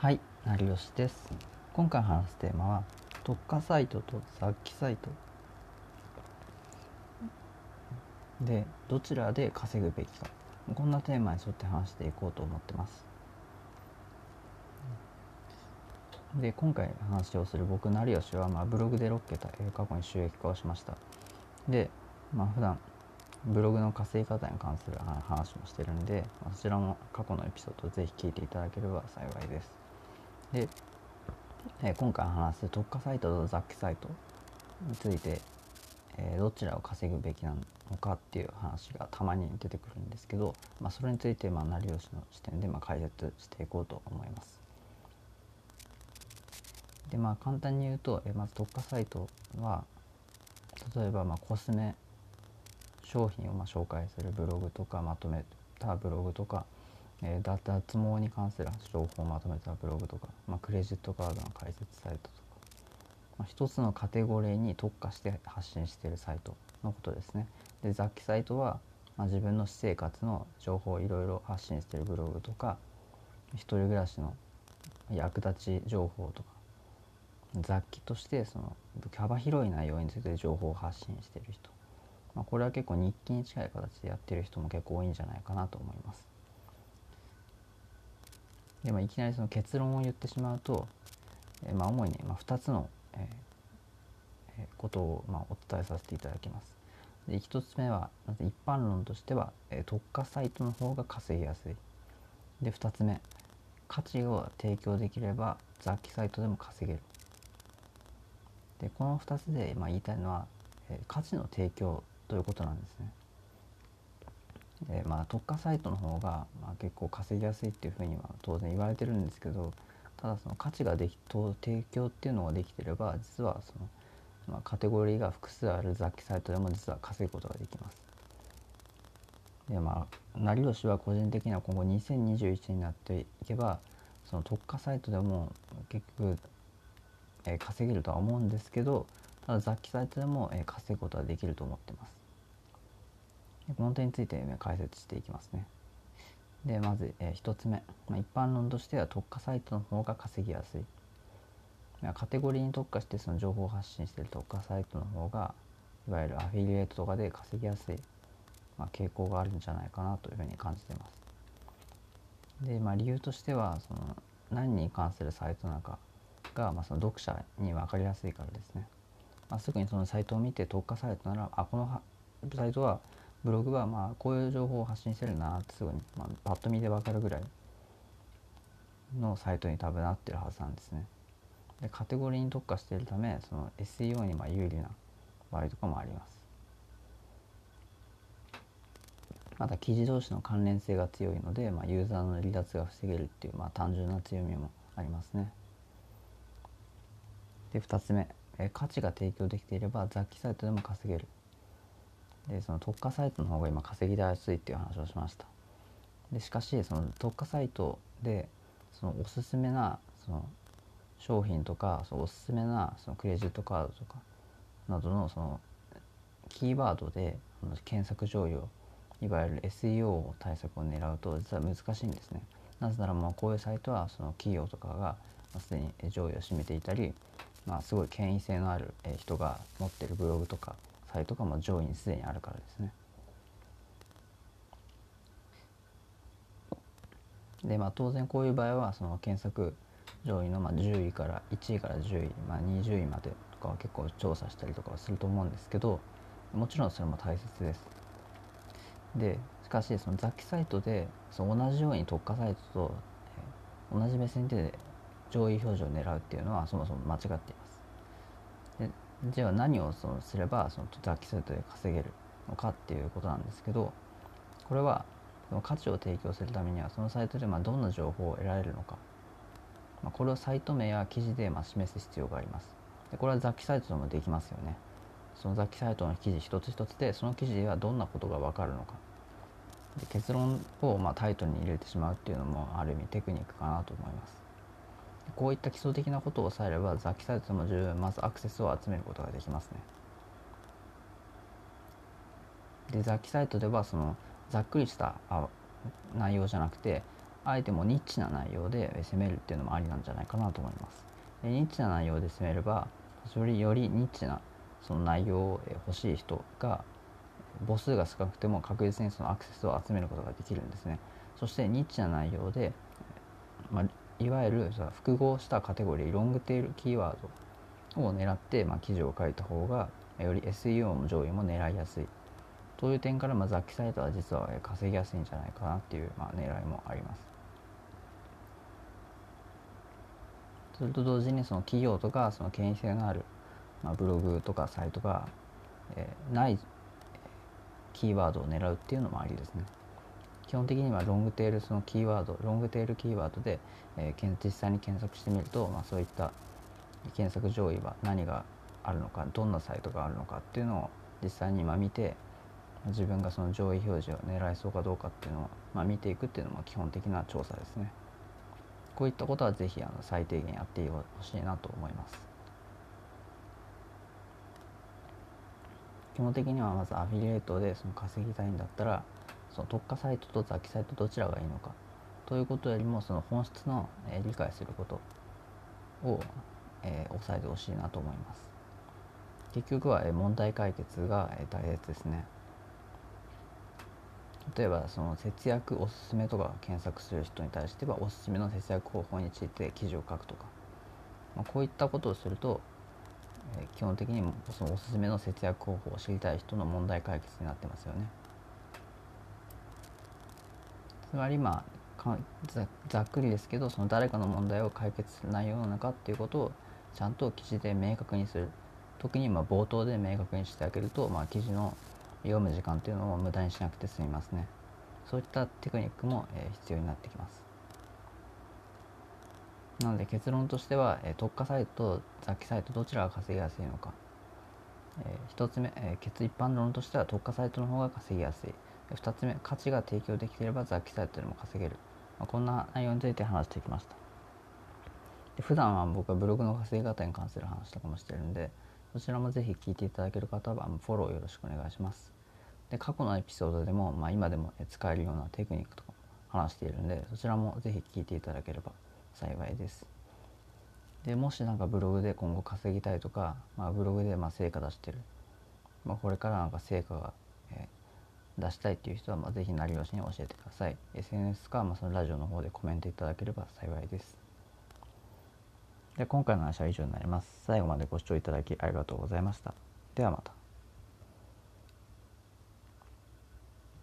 はい、成吉です。今回話すテーマは特化サイトと雑記サイトでどちらで稼ぐべきかこんなテーマに沿って話していこうと思ってます。で今回話をする僕成吉は、まあ、ブログで6桁過去に収益化をしました。で、まあ普段ブログの稼ぎ方に関する話もしてるんで、そちらも過去のエピソードをぜひ聞いていただければ幸いです。で、えー今回話す特化サイトと雑記サイトについて、えーどちらを稼ぐべきなのかっていう話がたまに出てくるんですけど、まあ、それについて、まあ、成吉の視点で、まあ、解説していこうと思います。でまあ簡単に言うと、えーまず特化サイトは例えばまあコスメ商品をまあ紹介するブログとかまとめたブログとか、えー脱毛に関する情報をまとめたブログとか、まあ、クレジットカードの解説サイトとか、まあ、一つのカテゴリーに特化して発信しているサイトのことですね。で雑記サイトは、まあ、自分の私生活の情報をいろいろ発信しているブログとか一人暮らしの役立ち情報とか雑記としてその幅広い内容について情報を発信している人、まあ、これは結構日記に近い形でやってる人も結構多いんじゃないかなと思います。で、まあ、いきなりその結論を言ってしまうと、えーまあ、主にまあ2つの、えーえーことをまあお伝えさせていただきます。で1つ目は一般論としては、えー特化サイトの方が稼ぎやすい。で2つ目価値を提供できれば雑記サイトでも稼げる。でこの2つでまあ言いたいのは、えー価値の提供ということなんですね。でまあ、特化サイトの方が、まあ、結構稼ぎやすいっていうふうには当然言われてるんですけどただその価値ができと提供っていうのができてれば実はその、まあ、カテゴリーが複数ある雑記サイトでも実は稼ぐことができます。でまあ成吉は個人的には今後2021になっていけばその特化サイトでも結局、えー稼げるとは思うんですけどただ雑記サイトでも、えー稼ぐことはできると思ってます。この点について解説していきますね。でまず、え1つ目、まあ、一般論としては特化サイトの方が稼ぎやすい。カテゴリーに特化してその情報を発信している特化サイトの方がいわゆるアフィリエイトとかで稼ぎやすい、まあ、傾向があるんじゃないかなというふうに感じています。で、まあ、理由としてはその何に関するサイトなのかが、まあ、その読者に分かりやすいからですね。まあ、すぐにそのサイトを見て特化サイトならあこのサイトはブログはまあこういう情報を発信してるなってすぐに、まあ、パッと見で分かるぐらいのサイトに多分なってるはずなんですね。でカテゴリーに特化しているためその SEO にまあ有利な場合とかもあります。また記事同士の関連性が強いので、まあ、ユーザーの離脱が防げるっていう、まあ、単純な強みもありますね。で2つ目、え価値が提供できていれば雑記サイトでも稼げる。でその特化サイトの方が今稼ぎやすいっていう話をしました。でしかしその特化サイトでそのおすすめなその商品とかそのおすすめなそのクレジットカードとかなどのそのキーワードで検索上位をいわゆる SEO 対策を狙うと実は難しいんですね。なぜならもうこういうサイトはその企業とかがまあすでに上位を占めていたり、まあ、すごい権威性のある人が持ってるブログとかサイトがもう上位にすでにあるからですね。でまあ当然こういう場合はその検索上位のまあ10位から1位から10位、まあ、20位までとかは結構調査したりとかはすると思うんですけどもちろんそれも大切です。でしかしその雑記サイトでその同じように特化サイトと、同じ目線で上位表示を狙うっていうのはそもそも間違ってい。じゃあ何をそのすればその雑記サイトで稼げるのかっていうことなんですけどこれはその価値を提供するためにはそのサイトでまあどんな情報を得られるのか、まあ、これをサイト名や記事でまあ示す必要があります。でこれは雑記サイトでもできますよね。その雑記サイトの記事一つ一つでその記事ではどんなことが分かるのかで結論をまあタイトルに入れてしまうっていうのもある意味テクニックかなと思いますこういった基礎的なことを抑えれば雑記サイトでも十分まずアクセスを集めることができますね。で雑記サイトではそのざっくりした内容じゃなくてあえてもニッチな内容で攻めるっていうのもありなんじゃないかなと思います。でニッチな内容で攻めればよりよりニッチなその内容を欲しい人が母数が少なくても確実にそのアクセスを集めることができるんですね。そしてニッチな内容で、まあ、いわゆる複合したカテゴリーロングテールキーワードを狙って、まあ、記事を書いた方がより SEO も上位も狙いやすいという点からまあ雑記サイトは実は稼ぎやすいんじゃないかなっていうまあ狙いもあります。それと同時にその企業とかその権威性のある、まあ、ブログとかサイトが、えー、ないキーワードを狙うっていうのもありですね。基本的にはロングテールそのキーワードロングテールキーワードで、えー、実際に検索してみると、まあ、そういった検索上位は何があるのかどんなサイトがあるのかっていうのを実際に今見て自分がその上位表示を狙いそうかどうかっていうのを、まあ、見ていくっていうのも基本的な調査ですね。こういったことはぜひあの最低限やってほしいなと思います。基本的にはまずアフィリエイトでその稼ぎたいんだったらその特化サイトと雑記サイトどちらがいいのかということよりもその本質の、え理解することを、えー、抑えてほしいなと思います。結局は、え問題解決が、え大切ですね。例えばその節約おすすめとか検索する人に対してはおすすめの節約方法について記事を書くとか、まあ、こういったことをすると、えー、基本的にそのおすすめの節約方法を知りたい人の問題解決になってますよね。つまりまあざっくりですけどその誰かの問題を解決する内容なのかっていうことをちゃんと記事で明確にする特にまあ冒頭で明確にしてあげると、まあ、記事の読む時間っていうのを無駄にしなくて済みますね。そういったテクニックも、え必要になってきます。なので結論としては、え特化サイトと雑記サイトどちらが稼ぎやすいのか、え1つ目、え結一般論としては特化サイトの方が稼ぎやすい。2つ目価値が提供できていれば雑記サイトでも稼げる、まあ、こんな内容について話してきましたで普段は僕はブログの稼ぎ方に関する話とかもしてるんでそちらもぜひ聞いていただける方はフォローよろしくお願いします。で過去のエピソードでも、まあ、今でも使えるようなテクニックとか話しているんでそちらもぜひ聞いていただければ幸いです。でもしなんかブログで今後稼ぎたいとか、まあ、ブログでま成果出してる、まあ、これからなんか成果が、出したいっていう人はまあぜひ成吉に教えてください SNS か、まあ、そのラジオの方でコメントいただければ幸いですで今回の話は以上になります。最後までご視聴いただきありがとうございました。ではまた。